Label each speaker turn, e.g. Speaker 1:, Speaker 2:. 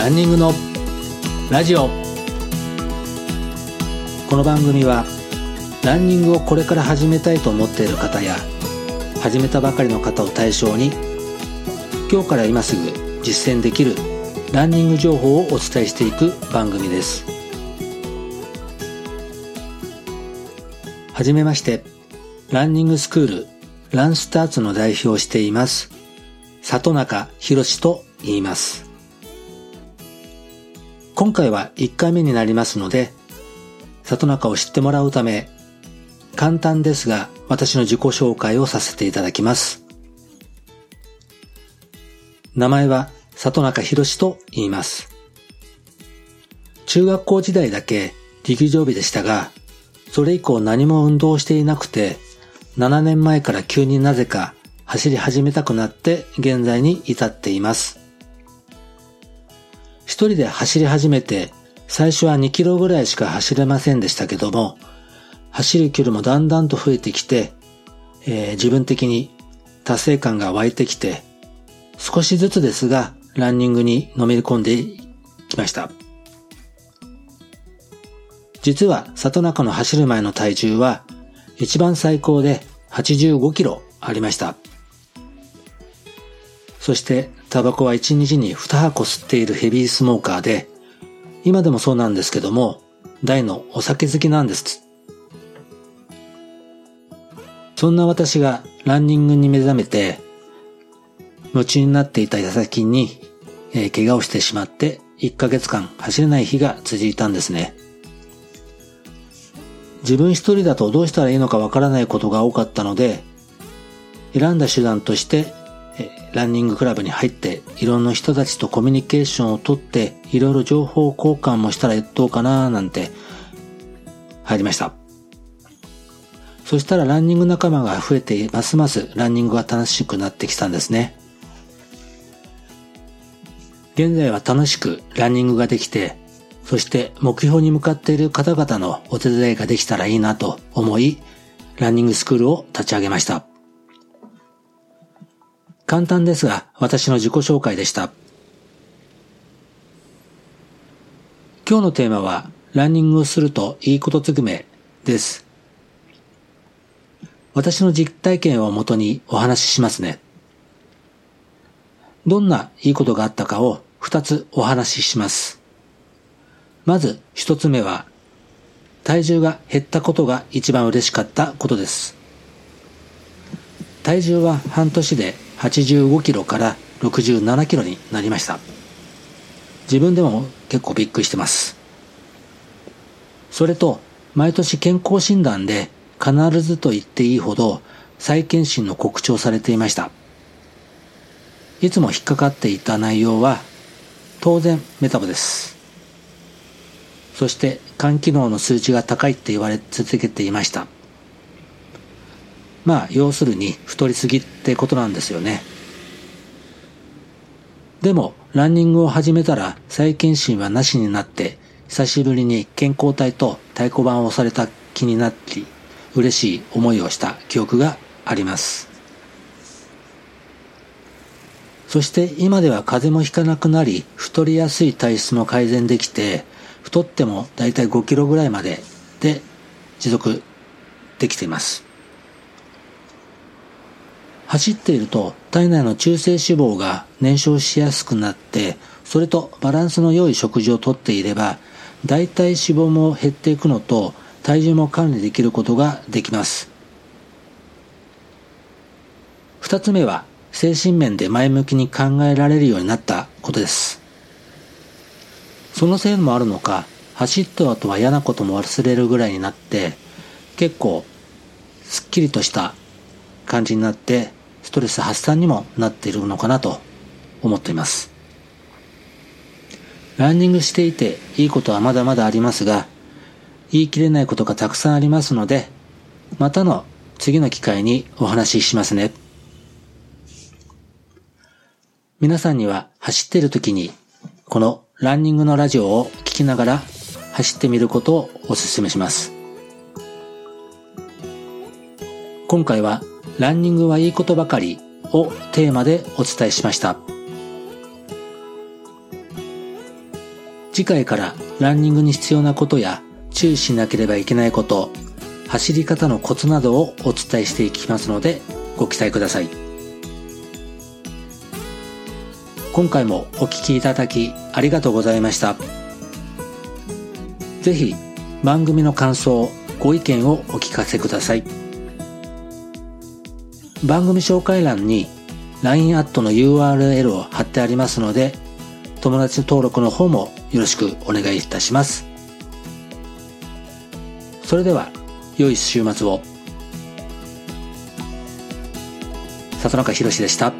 Speaker 1: ランニングのラジオ。この番組はランニングをこれから始めたいと思っている方や始めたばかりの方を対象に今日から今すぐ実践できるランニング情報をお伝えしていく番組です。はじめましてランニングスクールランスターツの代表をしています里中博と言います。今回は1回目になりますので里中を知ってもらうため簡単ですが私の自己紹介をさせていただきます名前は里中博と言います中学校時代だけ陸上日でしたがそれ以降何も運動していなくて7年前から急になぜか走り始めたくなって現在に至っています。一人で走り始めて最初は2キロぐらいしか走れませんでしたけども、走る距離もだんだんと増えてきて、えー、自分的に達成感が湧いてきて、少しずつですがランニングにのめり込んできました。実は里中の走る前の体重は一番最高で85キロありました。そしてタバコは1日に2箱吸っているヘビースモーカーで、今でもそうなんですけども、大のお酒好きなんです。そんな私がランニングに目覚めて、夢中になっていた矢先に、えー、怪我をしてしまって1ヶ月間走れない日が続いたんですね。自分一人だとどうしたらいいのかわからないことが多かったので、選んだ手段として、ランニングクラブに入っていろんな人たちとコミュニケーションをとっていろいろ情報交換もしたらどうかななんて入りました。そしたらランニング仲間が増えてますますランニングが楽しくなってきたんですね。現在は楽しくランニングができてそして目標に向かっている方々のお手伝いができたらいいなと思い、ランニングスクールを立ち上げました。簡単ですが、私の自己紹介でした。今日のテーマは、ランニングをするといいことつぐめです。私の実体験をもとにお話ししますね。どんないいことがあったかを二つお話しします。まず一つ目は、体重が減ったことが一番嬉しかったことです。体重は半年で85キロから67キロになりました。自分でも結構びっくりしてます。それと、毎年健康診断で必ずと言っていいほど再検診の告知をされていました。いつも引っかかっていた内容は、当然メタボです。そして肝機能の数値が高いって言われ続けていました。まあ、要するに太りすぎってことなんですよね。でも、ランニングを始めたら再検診はなしになって、久しぶりに健康体と太鼓判を押された気になって、嬉しい思いをした記憶があります。そして今では風邪もひかなくなり、太りやすい体質も改善できて、太ってもだいたい5キロぐらいまでで持続できています。走っていると体内の中性脂肪が燃焼しやすくなって、それとバランスの良い食事をとっていれば、大体脂肪も減っていくのと体重も管理できることができます。二つ目は精神面で前向きに考えられるようになったことです。そのせいもあるのか、走った後は嫌なことも忘れるぐらいになって、結構、すっきりとした感じになって、ストレス発散にもなっているのかなと思っています。ランニングしていていいことはまだまだありますが、言い切れないことがたくさんありますので、またの次の機会にお話ししますね。皆さんには走っている時に、このランニングのラジオを聞きながら走ってみることをお勧めします。今回はランニングはいいことばかりをテーマでお伝えしました。次回からランニングに必要なことや注意しなければいけないこと、走り方のコツなどをお伝えしていきますのでご期待ください。今回もお聴きいただきありがとうございました。ぜひ番組の感想、ご意見をお聞かせください。番組紹介欄に LINE アットの URL を貼ってありますので、友達登録の方もよろしくお願いいたします。それでは、良い週末を。里中宏でした。